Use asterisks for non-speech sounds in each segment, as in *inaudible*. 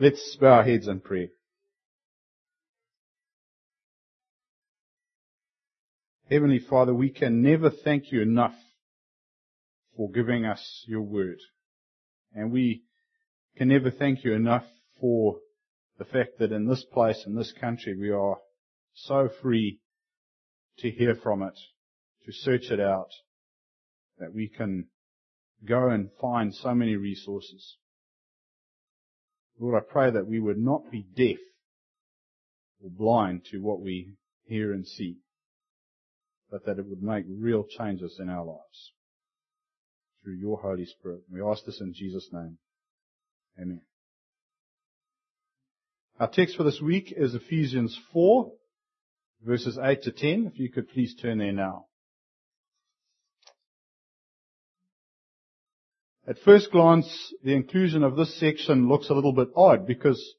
Let's bow our heads and pray. Heavenly Father, we can never thank you enough for giving us your word. And we can never thank you enough for the fact that in this place, in this country, we are so free to hear from it, to search it out, that we can go and find so many resources. Lord, I pray that we would not be deaf or blind to what we hear and see, but that it would make real changes in our lives through your Holy Spirit. We ask this in Jesus' name. Amen. Our text for this week is Ephesians 4, verses 8 to 10. If you could please turn there now. At first glance, the inclusion of this section looks a little bit odd because,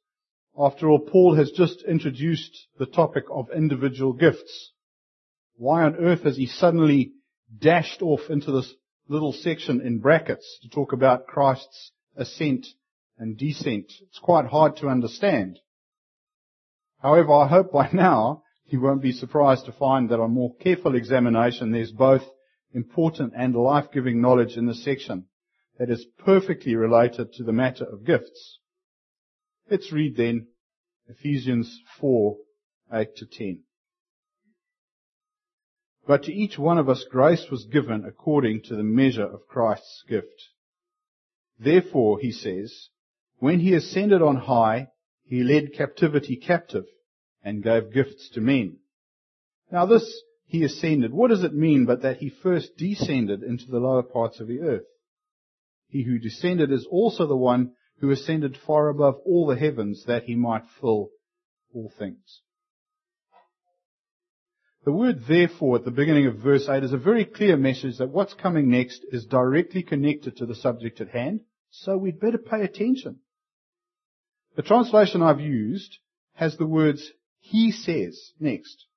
after all, Paul has just introduced the topic of individual gifts. Why on earth has he suddenly dashed off into this little section in brackets to talk about Christ's ascent and descent? It's quite hard to understand. However, I hope by *laughs* now you won't be surprised to find that on more careful examination there's both important and life-giving knowledge in this section that is perfectly related to the matter of gifts. Let's read then Ephesians 4, 8 to 10. But to each one of us grace was given according to the measure of Christ's gift. Therefore, he says, when he ascended on high, he led captivity captive and gave gifts to men. Now this, he ascended, what does it mean but that he first descended into the lower parts of the earth? He who descended is also the one who ascended far above all the heavens that he might fill all things. The word therefore at the beginning of verse 8 is a very clear message that what's coming next is directly connected to the subject at hand, so we'd better pay attention. The translation I've used has the words he says next.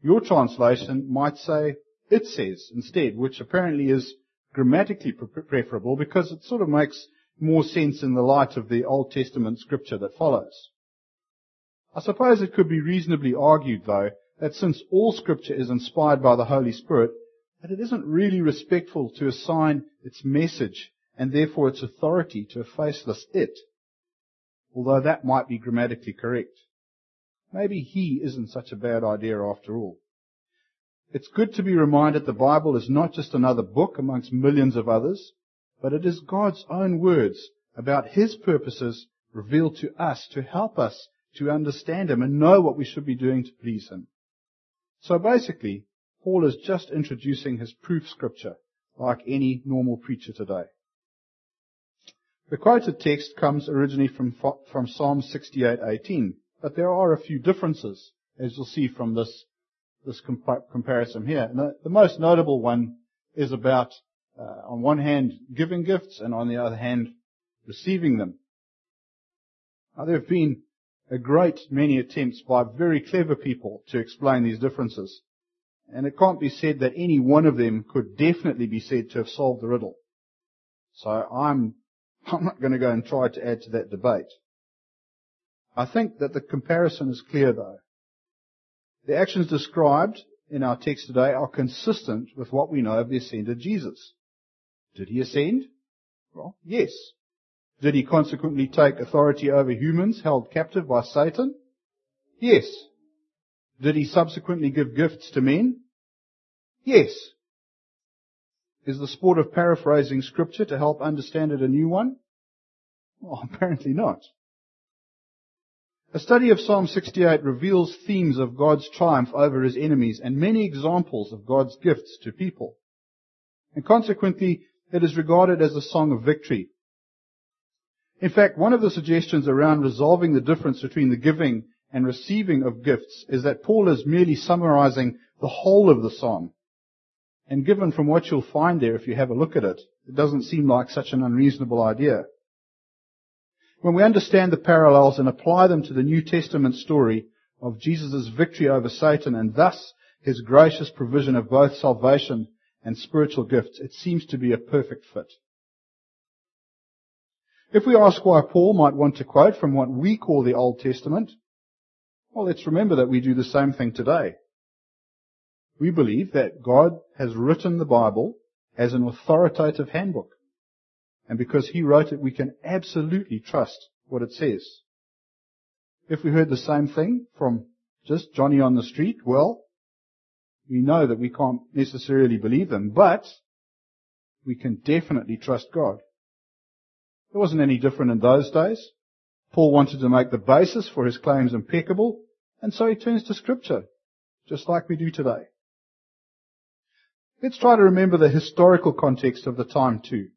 Your translation might say it says instead, which apparently is grammatically preferable because it sort of makes more sense in the light of the Old Testament scripture that follows. I suppose it could be reasonably argued though that since all scripture is inspired by the Holy Spirit, that it isn't really respectful to assign its message and therefore its authority to a faceless it, although that might be grammatically correct. Maybe he isn't such a bad idea after all. It's good to be reminded the Bible is not just another book amongst millions of others, but it is God's own words about His purposes revealed to us to help us to understand Him and know what we should be doing to please Him. So basically, Paul is just introducing his proof scripture like any normal preacher today. The quoted text comes originally from, from Psalm 68:18, but there are a few differences, as you'll see from this this comparison here. The, the, most notable one is about, uh, on one hand, giving gifts, and on the other hand, receiving them. Now, there have been a great many attempts by very clever people to explain these differences. And it can't be said that any one of them could definitely be said to have solved the riddle. So I'm, *laughs* I'm not going to go and try to add to that debate. I think that the comparison is clear though. The actions described in our text today are consistent with what we know of the ascended Jesus. Did he ascend? Well, yes. Did he consequently take authority over humans held captive by Satan? Yes. Did he subsequently give gifts to men? Yes. Is the sport of paraphrasing scripture to help understand it a new one? Well, *laughs* apparently not. A study of Psalm 68 reveals themes of God's triumph over his enemies and many examples of God's gifts to people. And consequently, it is regarded as a song of victory. In fact, one of the suggestions around resolving the difference between the giving and receiving of gifts is that Paul is merely summarizing the whole of the psalm. And given from what you'll find there if you have a look at it, it doesn't seem like such an unreasonable idea. When we understand the parallels and apply them to the New Testament story of Jesus' victory over Satan and thus his gracious provision of both salvation and spiritual gifts, it seems to be a perfect fit. If we ask why Paul might want to quote from what we call the Old Testament, well, let's remember that we do the same thing today. We believe that God has written the Bible as an authoritative handbook. And because He wrote it, we can absolutely trust what it says. If we heard the same thing from just Johnny on the street, well, we know that we can't necessarily believe them, but we can definitely trust God. It wasn't any different in those days. Paul wanted to make the basis for his claims impeccable, and so he turns to scripture, just like we do today. Let's try to remember the historical context of the time too.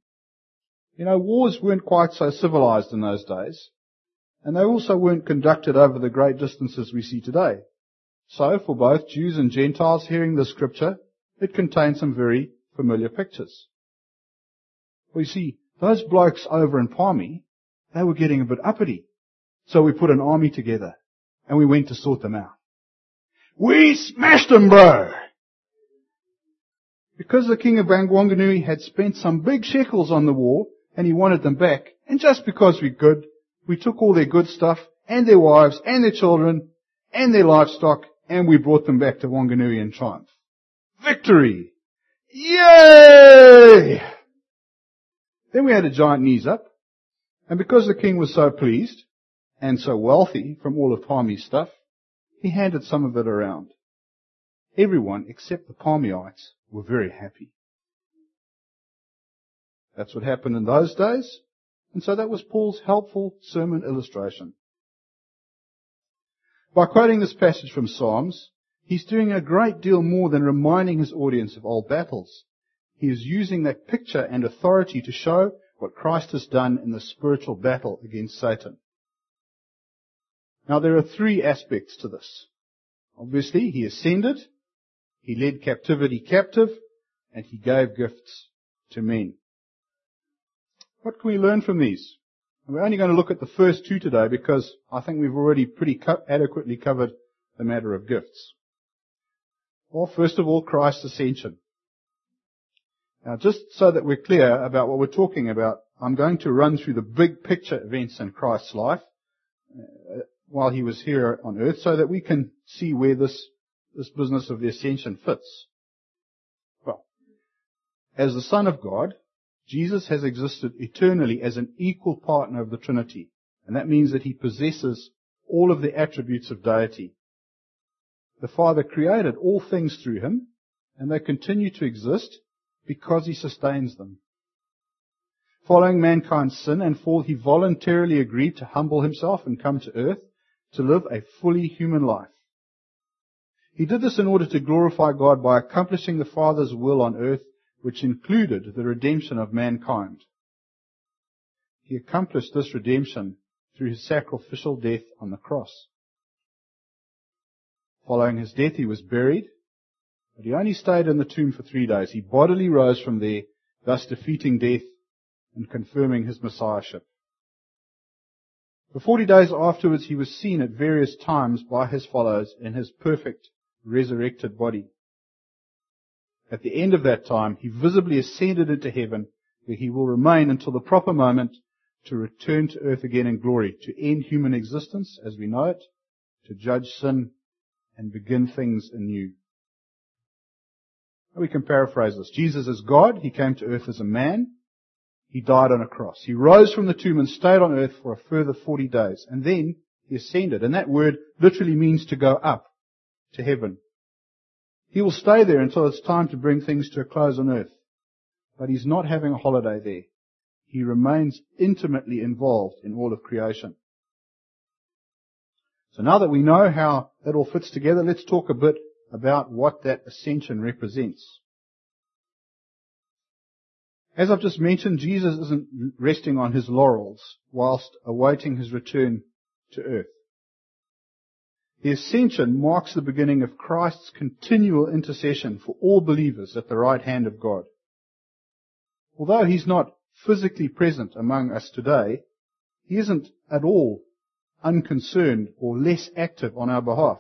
You know, wars weren't quite so civilized in those days, and they also weren't conducted over the great distances we see today. So, for both Jews and Gentiles hearing the scripture, it contains some very familiar pictures. Well, you see, those blokes over in Palmy, they were getting a bit uppity. So we put an army together, and we went to sort them out. We smashed them, bro! Because the king of Wanganui had spent some big shekels on the war, and he wanted them back, and just because we're good, we took all their good stuff, and their wives, and their children, and their livestock, and we brought them back to Wanganui in triumph. Victory! Yay! Then we had a giant knees up, and because the king was so pleased, and so wealthy from all of Palmy's stuff, he handed some of it around. Everyone except the Palmyites were very happy. That's what happened in those days. And so that was Paul's helpful sermon illustration. By quoting this passage from Psalms, he's doing a great deal more than reminding his audience of old battles. He is using that picture and authority to show what Christ has done in the spiritual battle against Satan. Now there are three aspects to this. Obviously, he ascended, he led captivity captive, and he gave gifts to men. What can we learn from these? we're only going to look at the first two today because I think we've already pretty co- adequately covered the matter of gifts. Well, first of all, Christ's ascension. Now, just so that we're clear about what we're talking about, I'm going to run through the big picture events in Christ's life uh, while he was here on earth so that we can see where this this business of the ascension fits. Well, as the Son of God, Jesus has existed eternally as an equal partner of the Trinity. And that means that he possesses all of the attributes of deity. The Father created all things through him, and they continue to exist because he sustains them. Following mankind's sin and fall, he voluntarily agreed to humble himself and come to earth to live a fully human life. He did this in order to glorify God by accomplishing the Father's will on earth, which included the redemption of mankind. He accomplished this redemption through his sacrificial death on the cross. Following his death, he was buried, but he only stayed in the tomb for three days. He bodily rose from there, thus defeating death and confirming his messiahship. For forty days afterwards, he was seen at various times by his followers in his perfect resurrected body. At the end of that time, he visibly ascended into heaven, where he will remain until the proper moment to return to earth again in glory, to end human existence as we know it, to judge sin, and begin things anew. We can paraphrase this. Jesus is God. He came to earth as a man. He died on a cross. He rose from the tomb and stayed on earth for a further 40 days. And then he ascended. And that word literally means to go up to heaven. He will stay there until it's time to bring things to a close on earth. But he's not having a holiday there. He remains intimately involved in all of creation. So now that we know how that all fits together, let's talk a bit about what that ascension represents. As I've just mentioned, Jesus isn't resting on his laurels whilst awaiting his return to earth. The ascension marks the beginning of Christ's continual intercession for all believers at the right hand of God. Although he's not physically present among us today, he isn't at all unconcerned or less active on our behalf.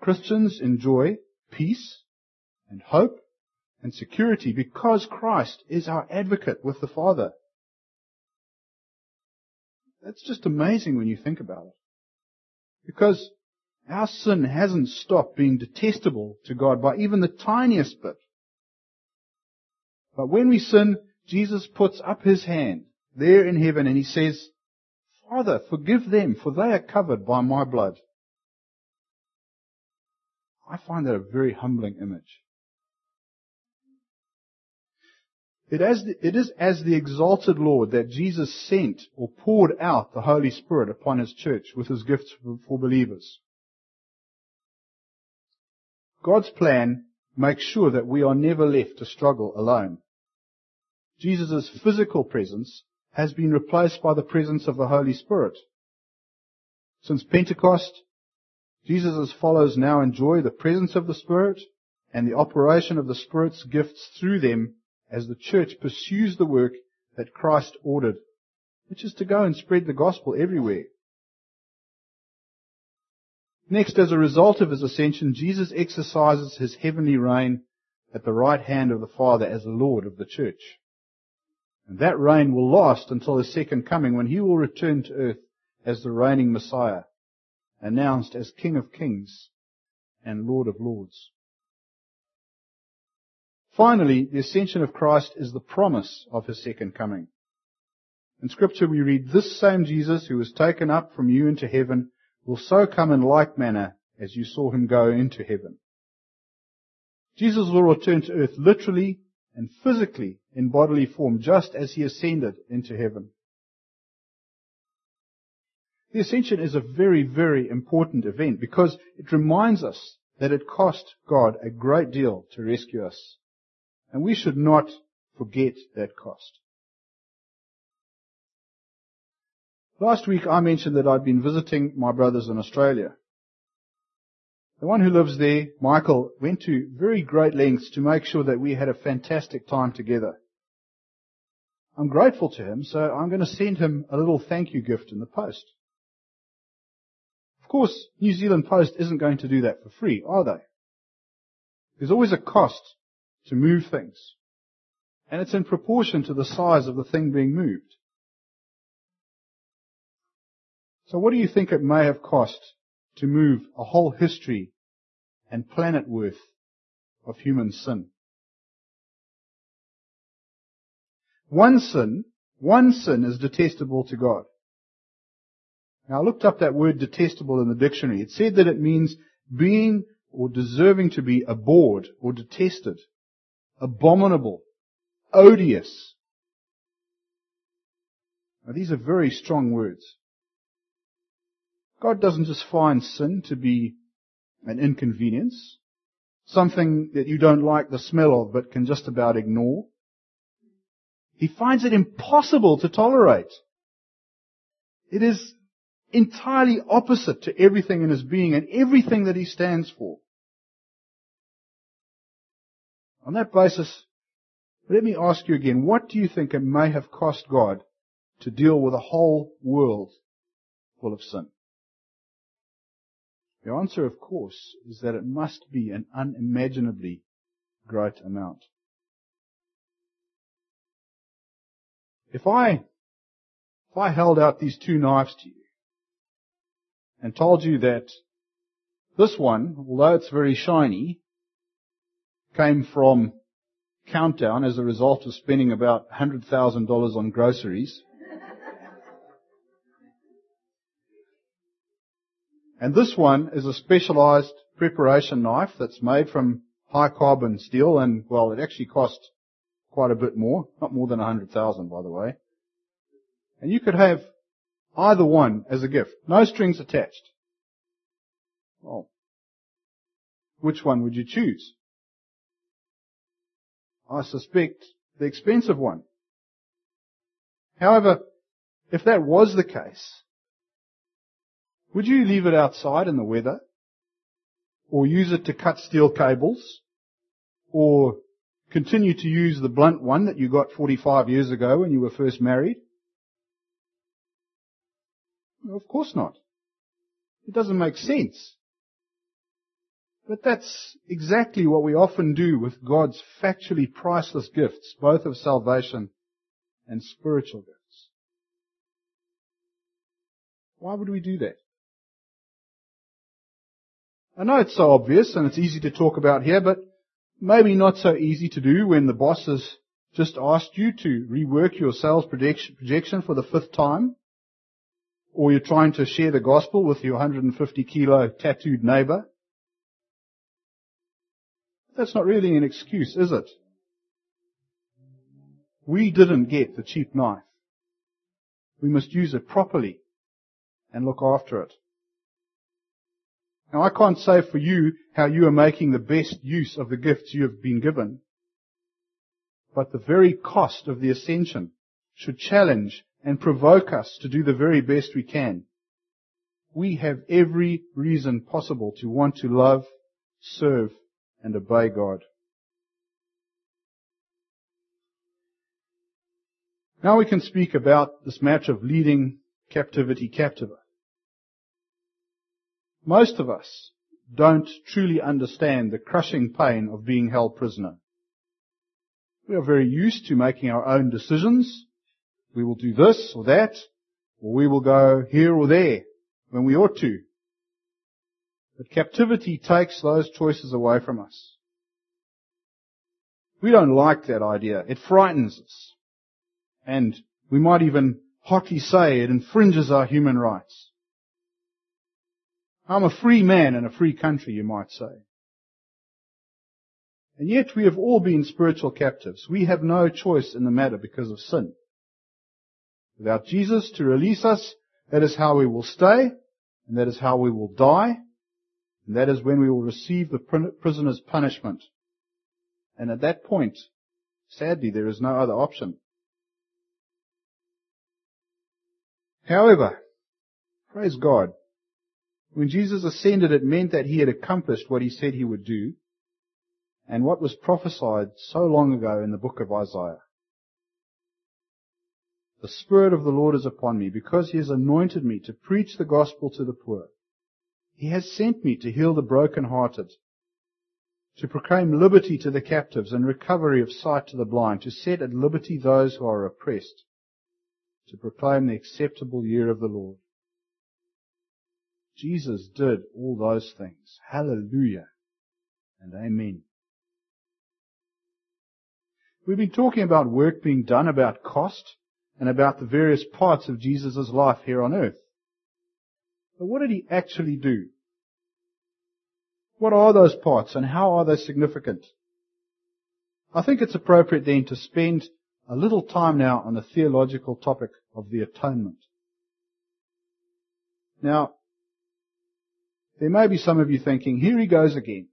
Christians enjoy peace and hope and security because Christ is our advocate with the Father. That's just amazing when you think about it. Because our sin hasn't stopped being detestable to God by even the tiniest bit. But when we sin, Jesus puts up his hand there in heaven and he says, Father, forgive them, for they are covered by my blood. I find that a very humbling image. It, as the, it is as the exalted Lord that Jesus sent or poured out the Holy Spirit upon His church with His gifts for believers. God's plan makes sure that we are never left to struggle alone. Jesus' physical presence has been replaced by the presence of the Holy Spirit. Since Pentecost, Jesus' followers now enjoy the presence of the Spirit and the operation of the Spirit's gifts through them as the church pursues the work that Christ ordered, which is to go and spread the gospel everywhere. Next, as a result of his ascension, Jesus exercises his heavenly reign at the right hand of the Father as Lord of the church. And that reign will last until his second coming when he will return to earth as the reigning Messiah, announced as King of kings and Lord of lords. Finally, the ascension of Christ is the promise of his second coming. In scripture we read, this same Jesus who was taken up from you into heaven will so come in like manner as you saw him go into heaven. Jesus will return to earth literally and physically in bodily form just as he ascended into heaven. The ascension is a very, very important event because it reminds us that it cost God a great deal to rescue us and we should not forget that cost. Last week I mentioned that I'd been visiting my brothers in Australia. The one who lives there, Michael, went to very great lengths to make sure that we had a fantastic time together. I'm grateful to him, so I'm going to send him a little thank you gift in the post. Of course, New Zealand Post isn't going to do that for free, are they? There's always a cost to move things. And it's in proportion to the size of the thing being moved. So what do you think it may have cost to move a whole history and planet worth of human sin? One sin, one sin is detestable to God. Now I looked up that word detestable in the dictionary. It said that it means being or deserving to be abhorred or detested abominable, odious. Now these are very strong words. God doesn't just find sin to be an inconvenience, something that you don't like the smell of but can just about ignore. He finds it impossible to tolerate. It is entirely opposite to everything in his being and everything that he stands for. On that basis, let me ask you again, what do you think it may have cost God to deal with a whole world full of sin? The answer, of course, is that it must be an unimaginably great amount. If I, if I held out these two knives to you and told you that this one, although it's very shiny, came from Countdown as a result of spending about $100,000 on groceries. And this one is a specialized preparation knife that's made from high carbon steel and, well, it actually cost quite a bit more. Not more than 100,000 by the way. And you could have either one as a gift. No strings attached. Well, which one would you choose? I suspect, the expensive one. However, if that was the case, would you leave it outside in the weather? Or use it to cut steel cables? Or continue to use the blunt one that you got 45 years ago when you were first married? Of course not. It doesn't make sense. But that's exactly what we often do with God's factually priceless gifts, both of salvation and spiritual gifts. Why would we do that? I know it's so obvious and it's easy to talk about here, but maybe not so easy to do when the boss has just asked you to rework your sales projection for the fifth time, or you're trying to share the gospel with your 150 kilo tattooed neighbor. That's not really an excuse, is it? We didn't get the cheap knife. We must use it properly and look after it. Now I can't say for you how you are making the best use of the gifts you have been given. But the very cost of the ascension should challenge and provoke us to do the very best we can. We have every reason possible to want to love, serve, and obey God. Now we can speak about this match of leading captivity captive. Most of us don't truly understand the crushing pain of being held prisoner. We are very used to making our own decisions. We will do this or that, or we will go here or there when we ought to. But captivity takes those choices away from us. We don't like that idea. It frightens us. And we might even hotly say it infringes our human rights. I'm a free man in a free country, you might say. And yet we have all been spiritual captives. We have no choice in the matter because of sin. Without Jesus to release us, that is how we will stay, and that is how we will die, and that is when we will receive the prisoner's punishment. And at that point, sadly, there is no other option. However, praise God, when Jesus ascended, it meant that he had accomplished what he said he would do and what was prophesied so long ago in the book of Isaiah. The Spirit of the Lord is upon me because he has anointed me to preach the gospel to the poor. He has sent me to heal the brokenhearted, to proclaim liberty to the captives and recovery of sight to the blind, to set at liberty those who are oppressed, to proclaim the acceptable year of the Lord. Jesus did all those things. Hallelujah and amen. We've been talking about work being done, about cost, and about the various parts of Jesus' life here on earth. But what did he actually do? What are those parts and how are they significant? I think it's appropriate then to spend a little time now on the theological topic of the atonement. Now, there may be some of you thinking, here he goes again.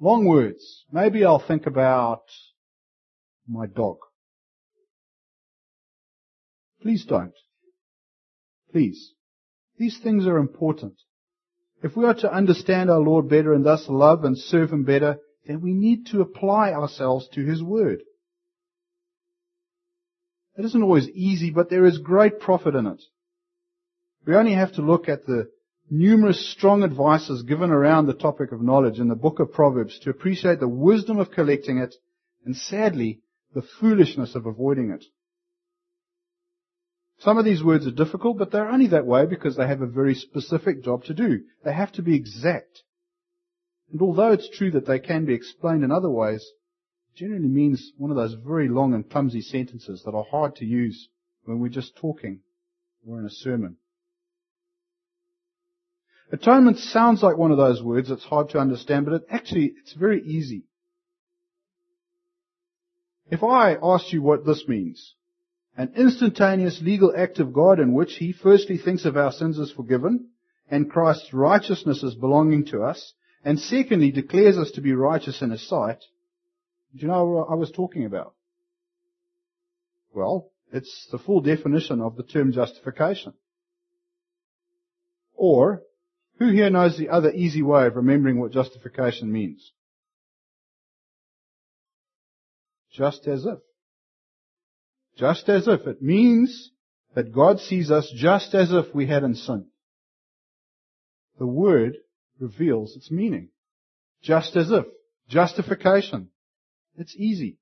Long words. Maybe I'll think about my dog. Please don't. Please. These things are important. If we are to understand our Lord better and thus love and serve Him better, then we need to apply ourselves to His Word. It isn't always easy, but there is great profit in it. We only have to look at the numerous strong advices given around the topic of knowledge in the book of Proverbs to appreciate the wisdom of collecting it and sadly the foolishness of avoiding it. Some of these words are difficult, but they're only that way because they have a very specific job to do. They have to be exact. And although it's true that they can be explained in other ways, it generally means one of those very long and clumsy sentences that are hard to use when we're just talking or in a sermon. Atonement sounds like one of those words that's hard to understand, but it actually, it's very easy. If I asked you what this means, an instantaneous legal act of God in which He firstly thinks of our sins as forgiven, and Christ's righteousness as belonging to us, and secondly declares us to be righteous in His sight, do you know what I was talking about? Well, it's the full definition of the term justification. Or, who here knows the other easy way of remembering what justification means? Just as if. Just as if. It means that God sees us just as if we hadn't sinned. The word reveals its meaning. Just as if. Justification. It's easy.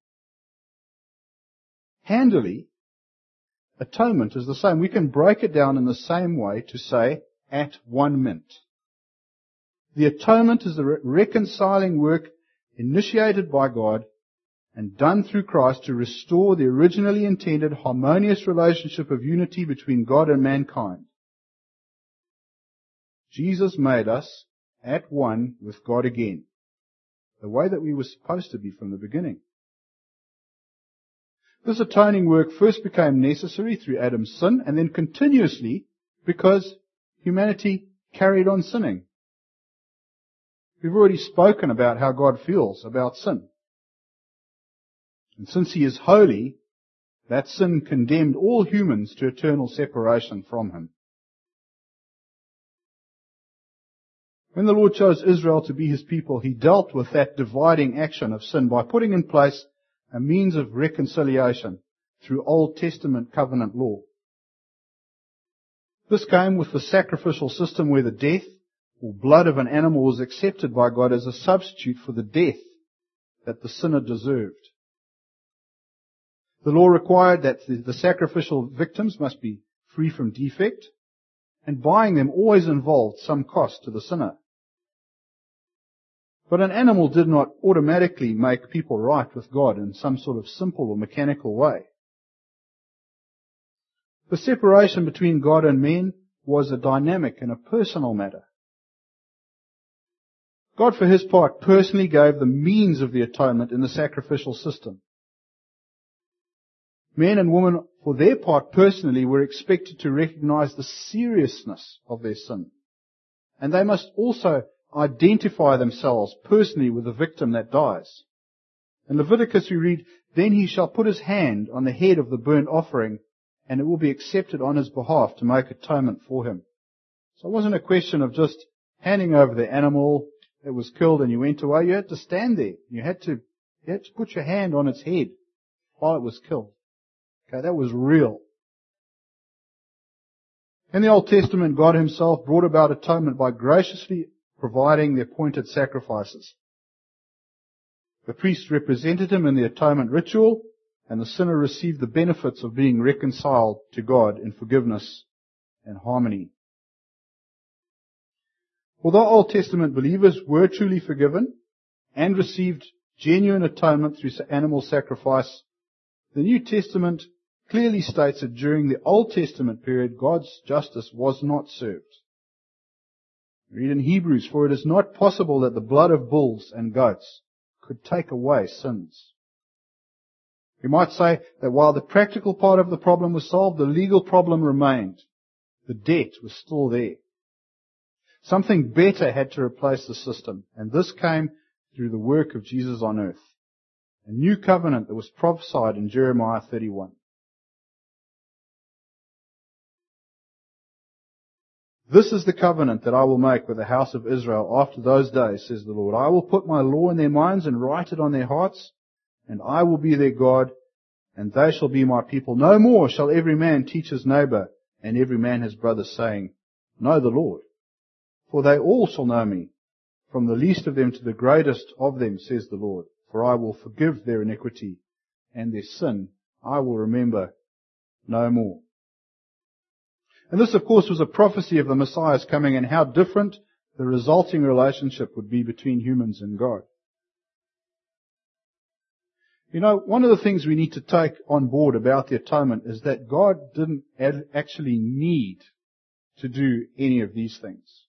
Handily, atonement is the same. We can break it down in the same way to say, at one mint. The atonement is the re- reconciling work initiated by God and done through Christ to restore the originally intended harmonious relationship of unity between God and mankind. Jesus made us at one with God again, the way that we were supposed to be from the beginning. This atoning work first became necessary through Adam's sin and then continuously because humanity carried on sinning. We've already spoken about how God feels about sin. And since He is holy, that sin condemned all humans to eternal separation from Him. When the Lord chose Israel to be His people, He dealt with that dividing action of sin by putting in place a means of reconciliation through Old Testament covenant law. This came with the sacrificial system where the death or blood of an animal was accepted by God as a substitute for the death that the sinner deserved. The law required that the sacrificial victims must be free from defect, and buying them always involved some cost to the sinner. But an animal did not automatically make people right with God in some sort of simple or mechanical way. The separation between God and men was a dynamic and a personal matter. God, for his part, personally gave the means of the atonement in the sacrificial system. Men and women, for their part, personally, were expected to recognize the seriousness of their sin. And they must also identify themselves personally with the victim that dies. In Leviticus we read, Then he shall put his hand on the head of the burnt offering, and it will be accepted on his behalf to make atonement for him. So it wasn't a question of just handing over the animal that was killed and you went away. You had to stand there. You had to, you had to put your hand on its head while it was killed. Okay, that was real. In the Old Testament, God himself brought about atonement by graciously providing the appointed sacrifices. The priest represented him in the atonement ritual, and the sinner received the benefits of being reconciled to God in forgiveness and harmony. Although Old Testament believers were truly forgiven and received genuine atonement through animal sacrifice, the New Testament clearly states that during the Old Testament period, God's justice was not served. Read in Hebrews, for it is not possible that the blood of bulls and goats could take away sins. We might say that while the practical part of the problem was solved, the legal problem remained. The debt was still there. Something better had to replace the system, and this came through the work of Jesus on earth. A new covenant that was prophesied in Jeremiah 31. This is the covenant that I will make with the house of Israel after those days, says the Lord. I will put my law in their minds and write it on their hearts, and I will be their God, and they shall be my people. No more shall every man teach his neighbor, and every man his brother, saying, Know the Lord. For they all shall know me, from the least of them to the greatest of them, says the Lord. For I will forgive their iniquity, and their sin I will remember no more. And this, of course, was a prophecy of the Messiah's coming and how different the resulting relationship would be between humans and God. You know, one of the things we need to take on board about the atonement is that God didn't actually need to do any of these things.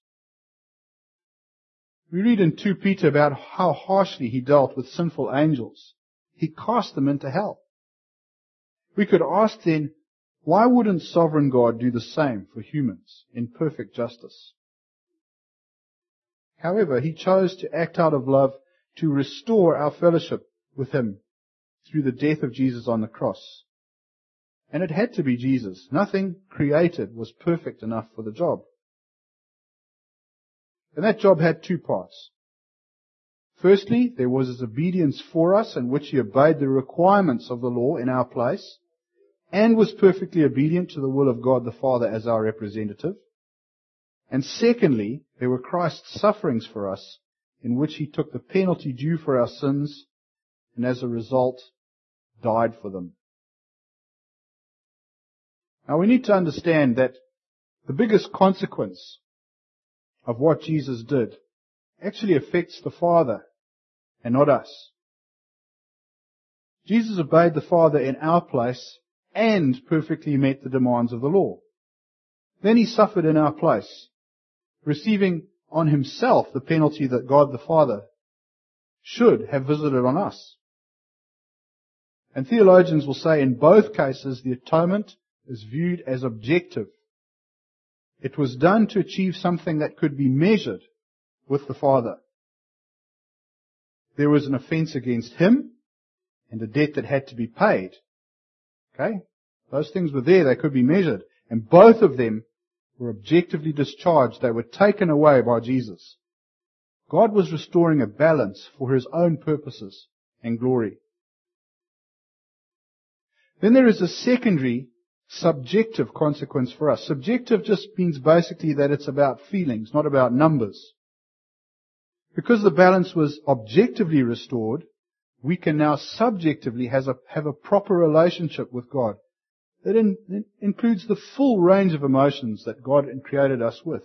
We read in 2 Peter about how harshly he dealt with sinful angels. He cast them into hell. We could ask then, why wouldn't sovereign God do the same for humans in perfect justice? However, he chose to act out of love to restore our fellowship with him through the death of Jesus on the cross. And it had to be Jesus. Nothing created was perfect enough for the job. And that job had two parts. Firstly, there was his obedience for us in which he obeyed the requirements of the law in our place and was perfectly obedient to the will of God the Father as our representative. And secondly, there were Christ's sufferings for us in which he took the penalty due for our sins and as a result died for them. Now we need to understand that the biggest consequence of what Jesus did actually affects the Father and not us. Jesus obeyed the Father in our place and perfectly met the demands of the law. Then he suffered in our place, receiving on himself the penalty that God the Father should have visited on us. And theologians will say in both cases the atonement is viewed as objective. It was done to achieve something that could be measured with the Father. There was an offense against him and a debt that had to be paid. Okay? Those things were there, they could be measured. And both of them were objectively discharged. They were taken away by Jesus. God was restoring a balance for his own purposes and glory. Then there is a secondary subjective consequence for us. Subjective just means basically that it's about feelings, not about numbers. Because the balance was objectively restored, we can now subjectively have a, have a proper relationship with God that in, includes the full range of emotions that God created us with.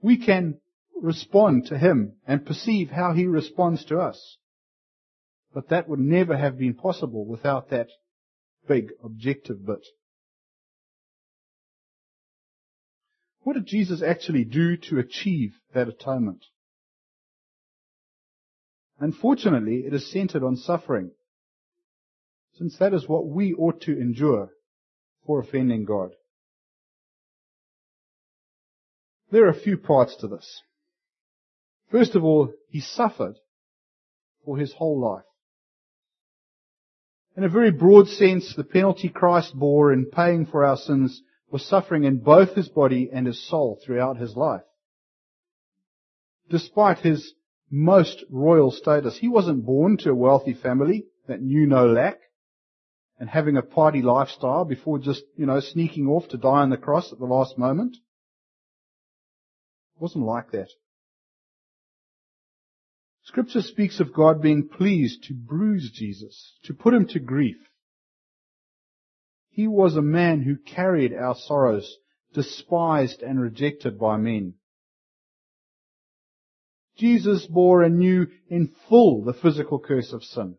We can respond to Him and perceive how He responds to us. But that would never have been possible without that big objective bit. What did Jesus actually do to achieve that atonement? Unfortunately, it is centered on suffering, since that is what we ought to endure for offending God. There are a few parts to this. First of all, he suffered for his whole life. In a very broad sense, the penalty Christ bore in paying for our sins was suffering in both his body and his soul throughout his life. Despite his most royal status, he wasn't born to a wealthy family that knew no lack and having a party lifestyle before just, you know, sneaking off to die on the cross at the last moment. It wasn't like that. Scripture speaks of God being pleased to bruise Jesus, to put him to grief. He was a man who carried our sorrows, despised and rejected by men. Jesus bore and knew in full the physical curse of sin.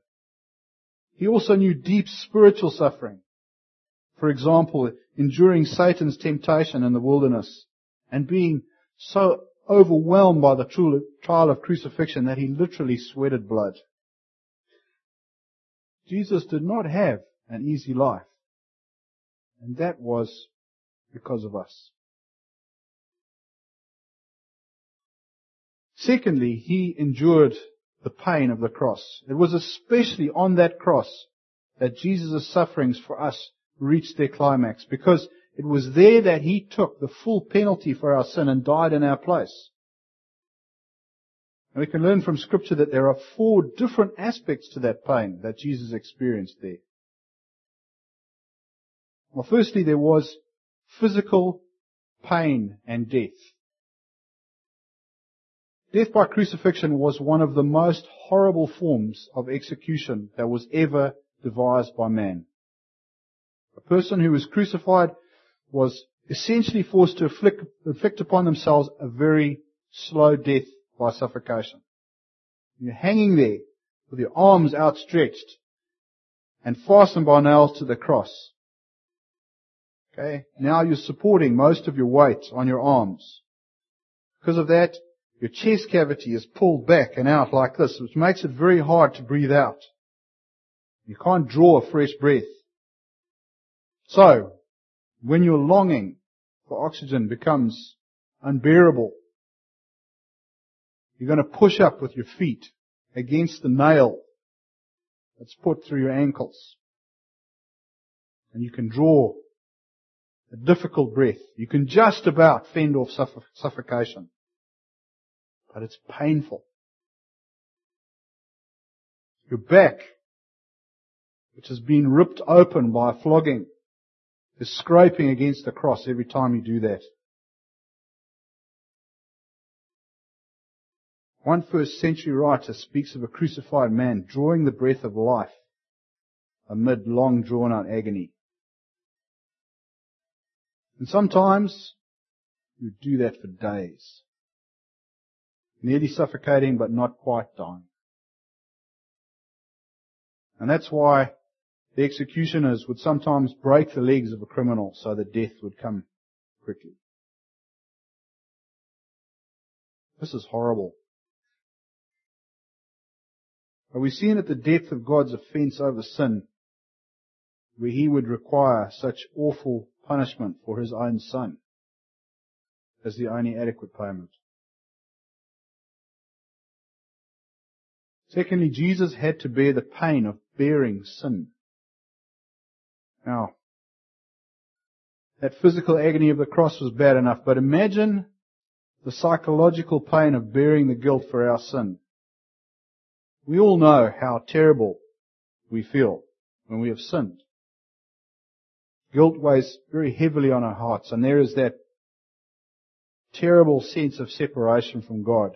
He also knew deep spiritual suffering. For example, enduring Satan's temptation in the wilderness and being so overwhelmed by the trial of crucifixion that he literally sweated blood. Jesus did not have an easy life. And that was because of us. Secondly, he endured the pain of the cross. It was especially on that cross that Jesus' sufferings for us reached their climax because it was there that he took the full penalty for our sin and died in our place. And we can learn from scripture that there are four different aspects to that pain that Jesus experienced there. Well, firstly, there was physical pain and death. Death by crucifixion was one of the most horrible forms of execution that was ever devised by man. A person who was crucified was essentially forced to inflict, inflict upon themselves a very slow death by suffocation. You're hanging there with your arms outstretched and fastened by nails to the cross. Okay? Now you're supporting most of your weight on your arms. Because of that, your chest cavity is pulled back and out like this, which makes it very hard to breathe out. You can't draw a fresh breath. So, when your longing for oxygen becomes unbearable, you're going to push up with your feet against the nail that's put through your ankles. And you can draw a difficult breath. You can just about fend off suffocation. But it's painful. Your back, which has been ripped open by flogging, is scraping against the cross every time you do that. One first century writer speaks of a crucified man drawing the breath of life amid long drawn out agony. And sometimes you do that for days. Nearly suffocating, but not quite dying. And that's why the executioners would sometimes break the legs of a criminal so that death would come quickly. This is horrible. But we see at the depth of God's offense over sin, where he would require such awful punishment for his own son as the only adequate payment. Secondly, Jesus had to bear the pain of bearing sin. Now, that physical agony of the cross was bad enough, but imagine the psychological pain of bearing the guilt for our sin. We all know how terrible we feel when we have sinned. Guilt weighs very heavily on our hearts, and there is that terrible sense of separation from God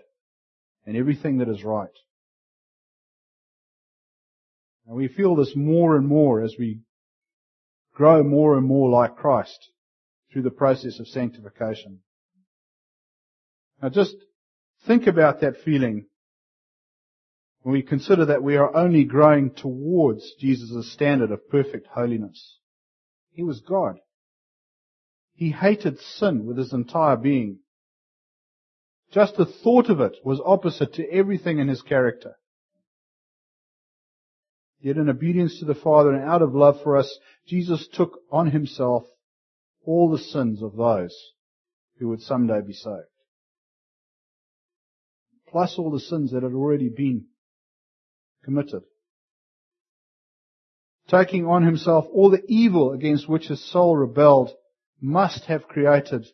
and everything that is right. And we feel this more and more as we grow more and more like Christ through the process of sanctification. Now just think about that feeling when we consider that we are only growing towards Jesus' standard of perfect holiness. He was God. He hated sin with his entire being. Just the thought of it was opposite to everything in his character. Yet in obedience to the Father and out of love for us, Jesus took on himself all the sins of those who would someday be saved. Plus all the sins that had already been committed. Taking on himself all the evil against which his soul rebelled must have created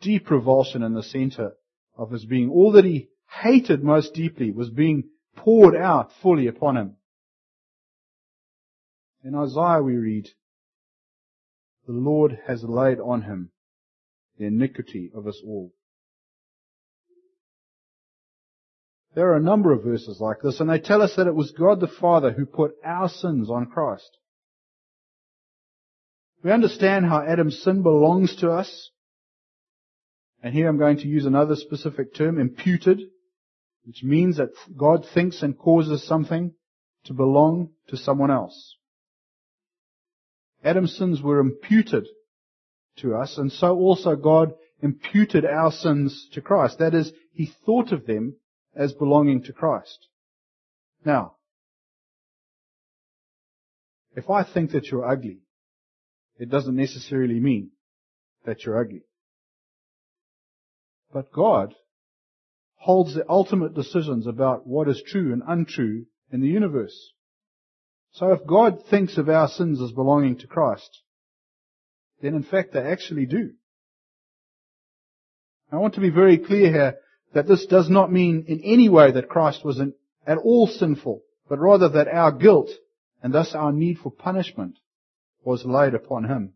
deep revulsion in the center of his being. All that he hated most deeply was being poured out fully upon him. In Isaiah we read, the Lord has laid on him the iniquity of us all. There are a number of verses like this, and they tell us that it was God the Father who put our sins on Christ. We understand how Adam's sin belongs to us. And here I'm going to use another specific term, imputed, which means that God thinks and causes something to belong to someone else. Adam's sins were imputed to us, and so also God imputed our sins to Christ. That is, He thought of them as belonging to Christ. Now, if I think that you're ugly, it doesn't necessarily mean that you're ugly. But God holds the ultimate decisions about what is true and untrue in the universe. So if God thinks of our sins as belonging to Christ, then in fact they actually do. I want to be very clear here that this does not mean in any way that Christ was at all sinful, but rather that our guilt and thus our need for punishment was laid upon him.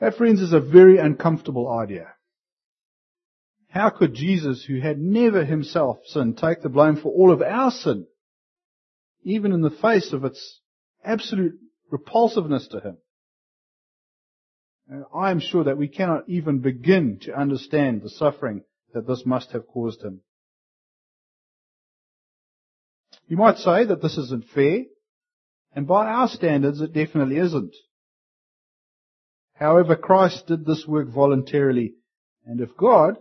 That, friends, is a very uncomfortable idea. How could Jesus, who had never himself sinned, take the blame for all of our sin? Even in the face of its absolute repulsiveness to him. I am sure that we cannot even begin to understand the suffering that this must have caused him. You might say that this isn't fair, and by our standards it definitely isn't. However, Christ did this work voluntarily, and if God,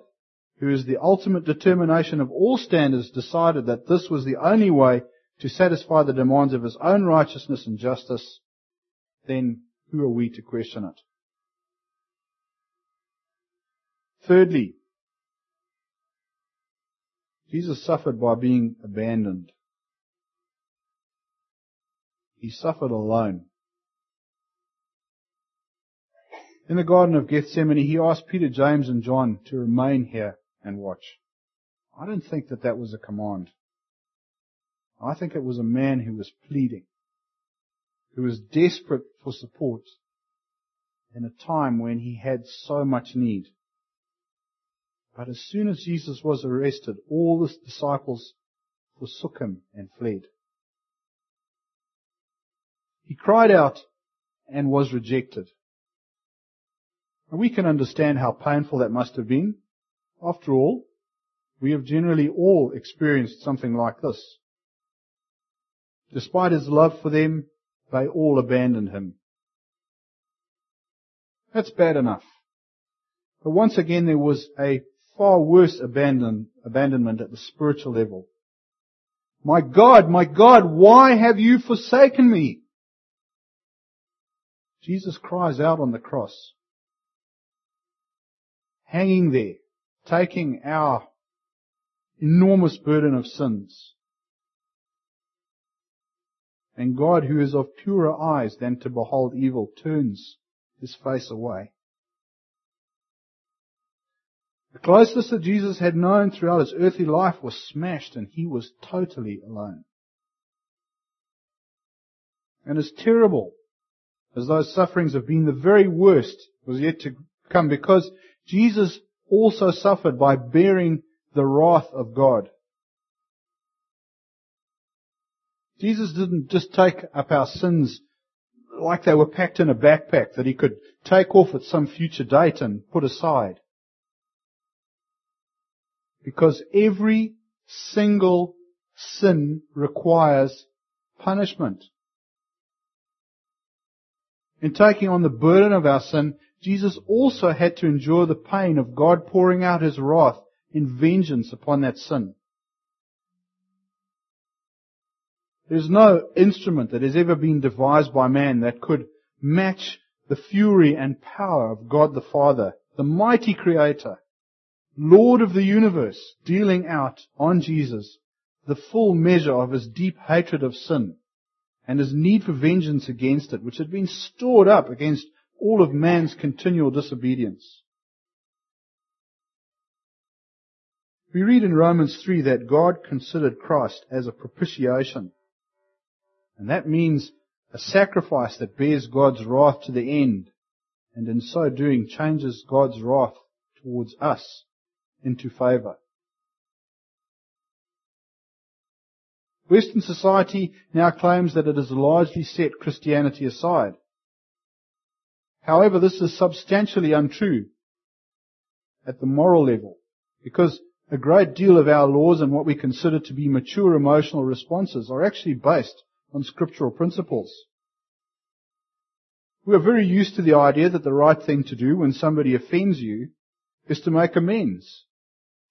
who is the ultimate determination of all standards, decided that this was the only way to satisfy the demands of his own righteousness and justice, then who are we to question it? Thirdly, Jesus suffered by being abandoned. He suffered alone. In the Garden of Gethsemane, he asked Peter, James, and John to remain here and watch. I don't think that that was a command. I think it was a man who was pleading, who was desperate for support in a time when he had so much need. But as soon as Jesus was arrested, all the disciples forsook him and fled. He cried out, and was rejected. And we can understand how painful that must have been. After all, we have generally all experienced something like this. Despite his love for them, they all abandoned him. That's bad enough. But once again, there was a far worse abandon, abandonment at the spiritual level. My God, my God, why have you forsaken me? Jesus cries out on the cross, hanging there, taking our enormous burden of sins. And God, who is of purer eyes than to behold evil, turns his face away. The closeness that Jesus had known throughout his earthly life was smashed and he was totally alone. And as terrible as those sufferings have been, the very worst was yet to come because Jesus also suffered by bearing the wrath of God. Jesus didn't just take up our sins like they were packed in a backpack that he could take off at some future date and put aside. Because every single sin requires punishment. In taking on the burden of our sin, Jesus also had to endure the pain of God pouring out his wrath in vengeance upon that sin. There's no instrument that has ever been devised by man that could match the fury and power of God the Father, the mighty creator, Lord of the universe, dealing out on Jesus the full measure of his deep hatred of sin and his need for vengeance against it, which had been stored up against all of man's continual disobedience. We read in Romans 3 that God considered Christ as a propitiation. And that means a sacrifice that bears God's wrath to the end, and in so doing changes God's wrath towards us into favor. Western society now claims that it has largely set Christianity aside. However, this is substantially untrue at the moral level, because a great deal of our laws and what we consider to be mature emotional responses are actually based on scriptural principles. We are very used to the idea that the right thing to do when somebody offends you is to make amends,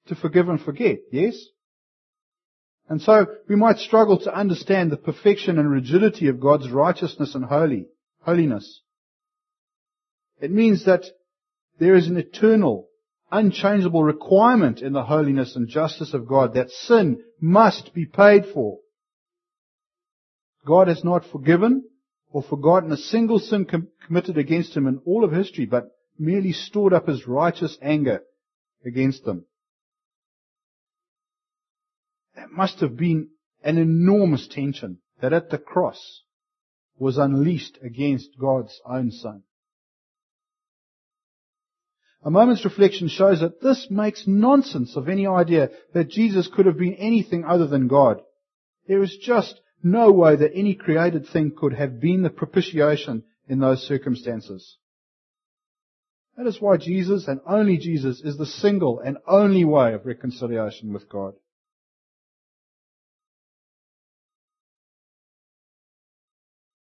to forgive and forget, yes? And so we might struggle to understand the perfection and rigidity of God's righteousness and holy, holiness. It means that there is an eternal, unchangeable requirement in the holiness and justice of God that sin must be paid for. God has not forgiven or forgotten a single sin com- committed against him in all of history, but merely stored up his righteous anger against them. That must have been an enormous tension that at the cross was unleashed against God's own Son. A moment's reflection shows that this makes nonsense of any idea that Jesus could have been anything other than God. There is just no way that any created thing could have been the propitiation in those circumstances. That is why Jesus and only Jesus is the single and only way of reconciliation with God.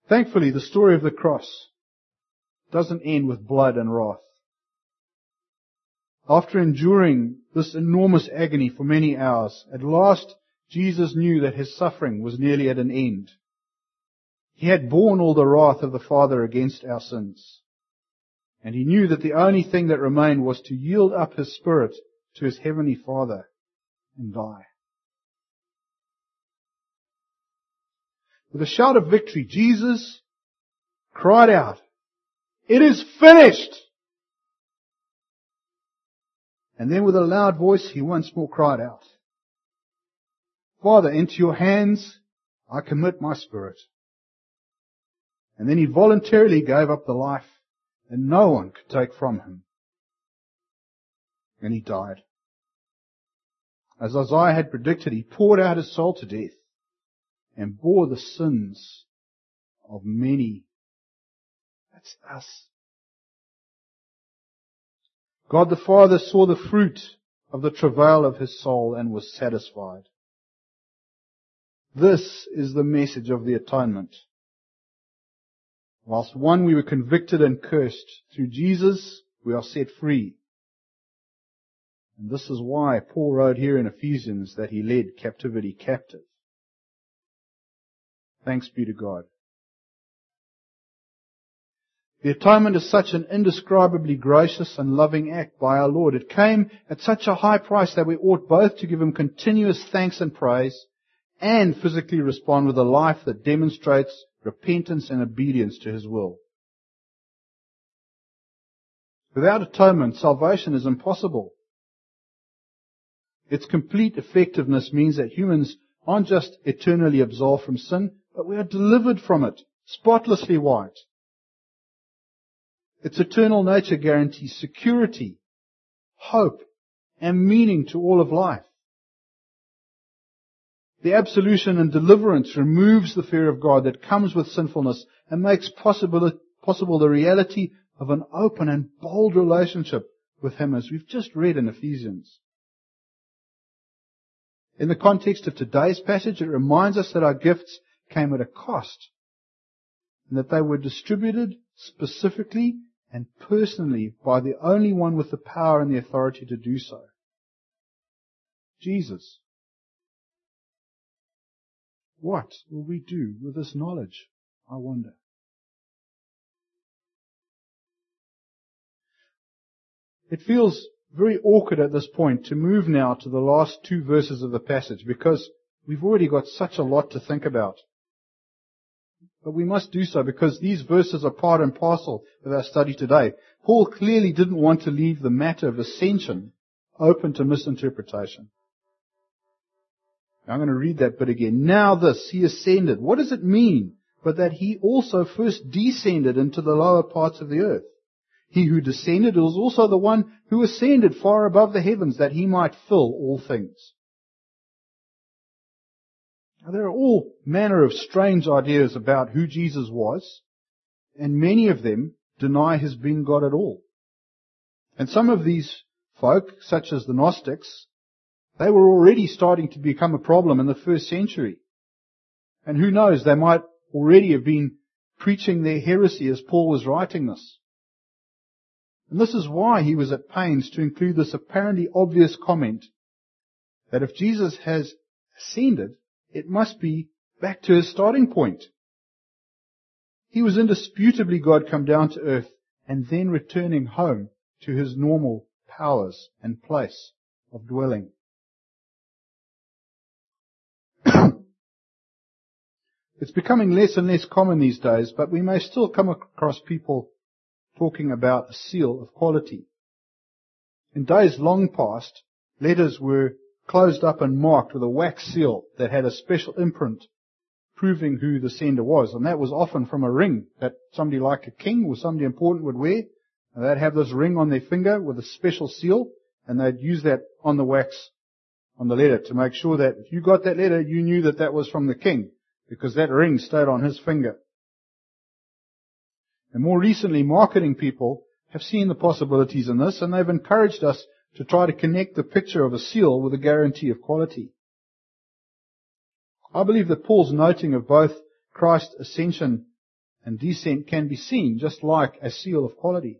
Thankfully, the story of the cross doesn't end with blood and wrath. After enduring this enormous agony for many hours, at last Jesus knew that his suffering was nearly at an end. He had borne all the wrath of the Father against our sins. And he knew that the only thing that remained was to yield up his spirit to his heavenly Father and die. With a shout of victory, Jesus cried out, It is finished! And then with a loud voice, he once more cried out, Father, into your hands I commit my spirit. And then he voluntarily gave up the life that no one could take from him. And he died. As Isaiah had predicted, he poured out his soul to death and bore the sins of many That's us. God the Father saw the fruit of the travail of his soul and was satisfied. This is the message of the atonement. Whilst one we were convicted and cursed, through Jesus we are set free. And this is why Paul wrote here in Ephesians that he led captivity captive. Thanks be to God. The atonement is such an indescribably gracious and loving act by our Lord. It came at such a high price that we ought both to give Him continuous thanks and praise and physically respond with a life that demonstrates repentance and obedience to His will. Without atonement, salvation is impossible. Its complete effectiveness means that humans aren't just eternally absolved from sin, but we are delivered from it, spotlessly white. Its eternal nature guarantees security, hope, and meaning to all of life. The absolution and deliverance removes the fear of God that comes with sinfulness and makes possible, possible the reality of an open and bold relationship with Him as we've just read in Ephesians. In the context of today's passage, it reminds us that our gifts came at a cost and that they were distributed specifically and personally by the only one with the power and the authority to do so. Jesus. What will we do with this knowledge? I wonder. It feels very awkward at this point to move now to the last two verses of the passage because we've already got such a lot to think about. But we must do so because these verses are part and parcel of our study today. Paul clearly didn't want to leave the matter of ascension open to misinterpretation. I'm going to read that bit again. Now this, he ascended. What does it mean? But that he also first descended into the lower parts of the earth. He who descended was also the one who ascended far above the heavens that he might fill all things. Now, there are all manner of strange ideas about who Jesus was, and many of them deny his being God at all. And some of these folk, such as the Gnostics, they were already starting to become a problem in the first century. And who knows, they might already have been preaching their heresy as Paul was writing this. And this is why he was at pains to include this apparently obvious comment that if Jesus has ascended, it must be back to his starting point. He was indisputably God come down to earth and then returning home to his normal powers and place of dwelling. It's becoming less and less common these days, but we may still come across people talking about a seal of quality. In days long past, letters were closed up and marked with a wax seal that had a special imprint proving who the sender was. And that was often from a ring that somebody like a king or somebody important would wear. And they'd have this ring on their finger with a special seal and they'd use that on the wax on the letter to make sure that if you got that letter, you knew that that was from the king because that ring stayed on his finger. And more recently, marketing people have seen the possibilities in this and they've encouraged us to try to connect the picture of a seal with a guarantee of quality. I believe that Paul's noting of both Christ's ascension and descent can be seen just like a seal of quality.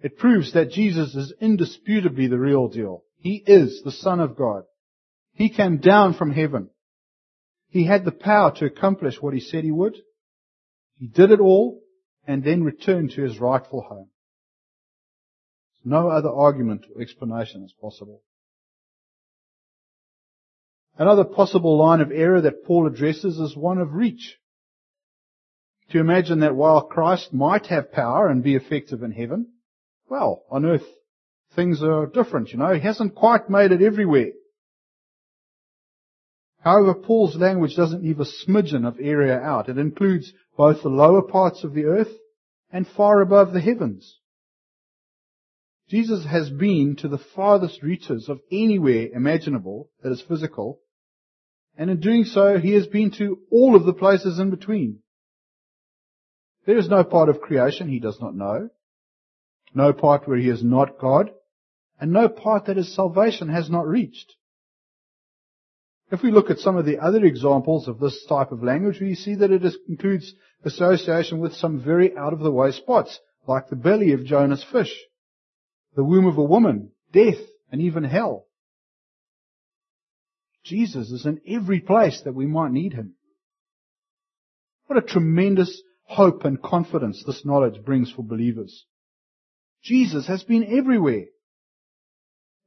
It proves that Jesus is indisputably the real deal. He is the Son of God. He came down from heaven. He had the power to accomplish what he said he would. He did it all and then returned to his rightful home. No other argument or explanation is possible. Another possible line of error that Paul addresses is one of reach. To imagine that while Christ might have power and be effective in heaven, well, on earth things are different, you know. He hasn't quite made it everywhere. However, Paul's language doesn't leave a smidgen of area out. It includes both the lower parts of the earth and far above the heavens. Jesus has been to the farthest reaches of anywhere imaginable that is physical, and in doing so, he has been to all of the places in between. There is no part of creation he does not know, no part where he is not God, and no part that his salvation has not reached. If we look at some of the other examples of this type of language, we see that it is, includes association with some very out of the way spots, like the belly of Jonah's fish, the womb of a woman, death, and even hell. Jesus is in every place that we might need him. What a tremendous hope and confidence this knowledge brings for believers. Jesus has been everywhere.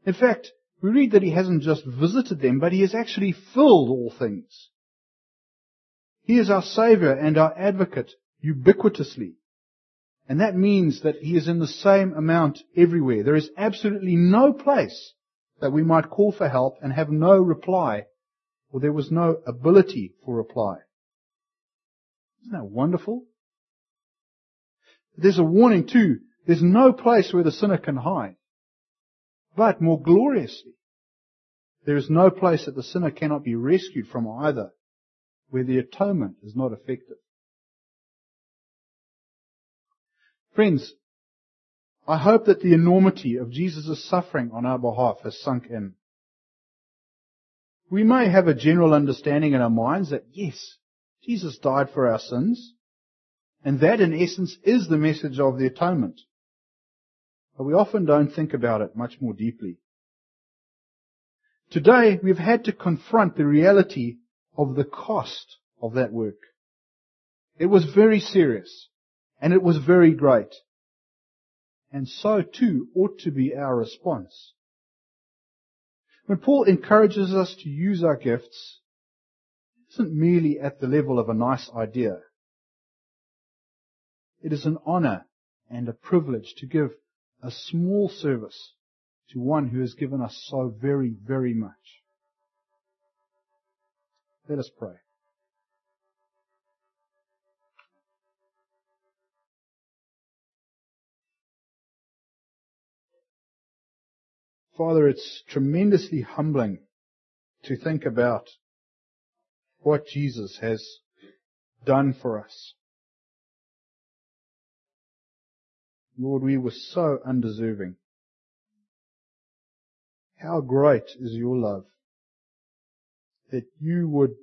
In fact, we read that he hasn't just visited them, but he has actually filled all things. He is our Savior and our advocate ubiquitously. And that means that he is in the same amount everywhere. There is absolutely no place that we might call for help and have no reply, or there was no ability for reply. Isn't that wonderful? There's a warning too. There's no place where the sinner can hide. But more gloriously, there is no place that the sinner cannot be rescued from either, where the atonement is not effective. Friends, I hope that the enormity of Jesus' suffering on our behalf has sunk in. We may have a general understanding in our minds that yes, Jesus died for our sins, and that in essence is the message of the atonement. But we often don't think about it much more deeply. Today, we've had to confront the reality of the cost of that work. It was very serious, and it was very great. And so too ought to be our response. When Paul encourages us to use our gifts, it isn't merely at the level of a nice idea. It is an honor and a privilege to give a small service to one who has given us so very, very much. Let us pray. Father, it's tremendously humbling to think about what Jesus has done for us. Lord, we were so undeserving. How great is your love that you would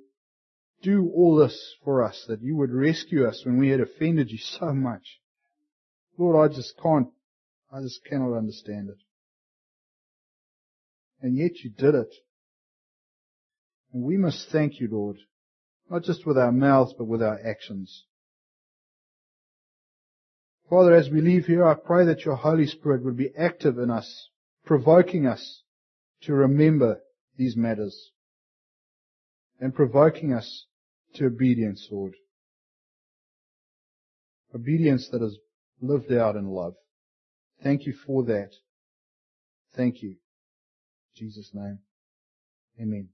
do all this for us, that you would rescue us when we had offended you so much. Lord, I just can't, I just cannot understand it. And yet you did it. And we must thank you, Lord, not just with our mouths, but with our actions. Father, as we leave here, I pray that your Holy Spirit would be active in us, provoking us to remember these matters and provoking us to obedience, Lord. Obedience that is lived out in love. Thank you for that. Thank you. In Jesus' name. Amen.